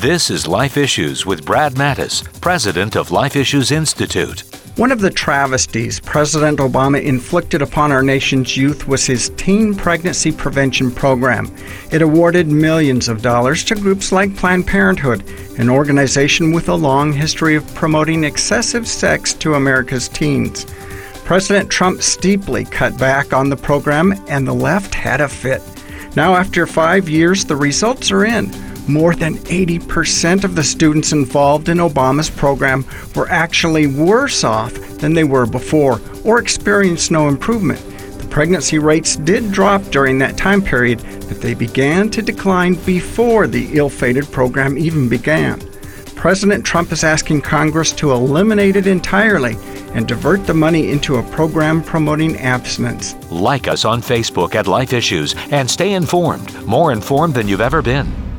This is Life Issues with Brad Mattes, president of Life Issues Institute. One of the travesties President Obama inflicted upon our nation's youth was his teen pregnancy prevention program. It awarded millions of dollars to groups like Planned Parenthood, an organization with a long history of promoting excessive sex to America's teens. President Trump steeply cut back on the program, and the left had a fit. Now, after five years, the results are in. More than 80% of the students involved in Obama's program were actually worse off than they were before or experienced no improvement. The pregnancy rates did drop during that time period, but they began to decline before the ill fated program even began. President Trump is asking Congress to eliminate it entirely and divert the money into a program promoting abstinence. Like us on Facebook at Life Issues and stay informed, more informed than you've ever been.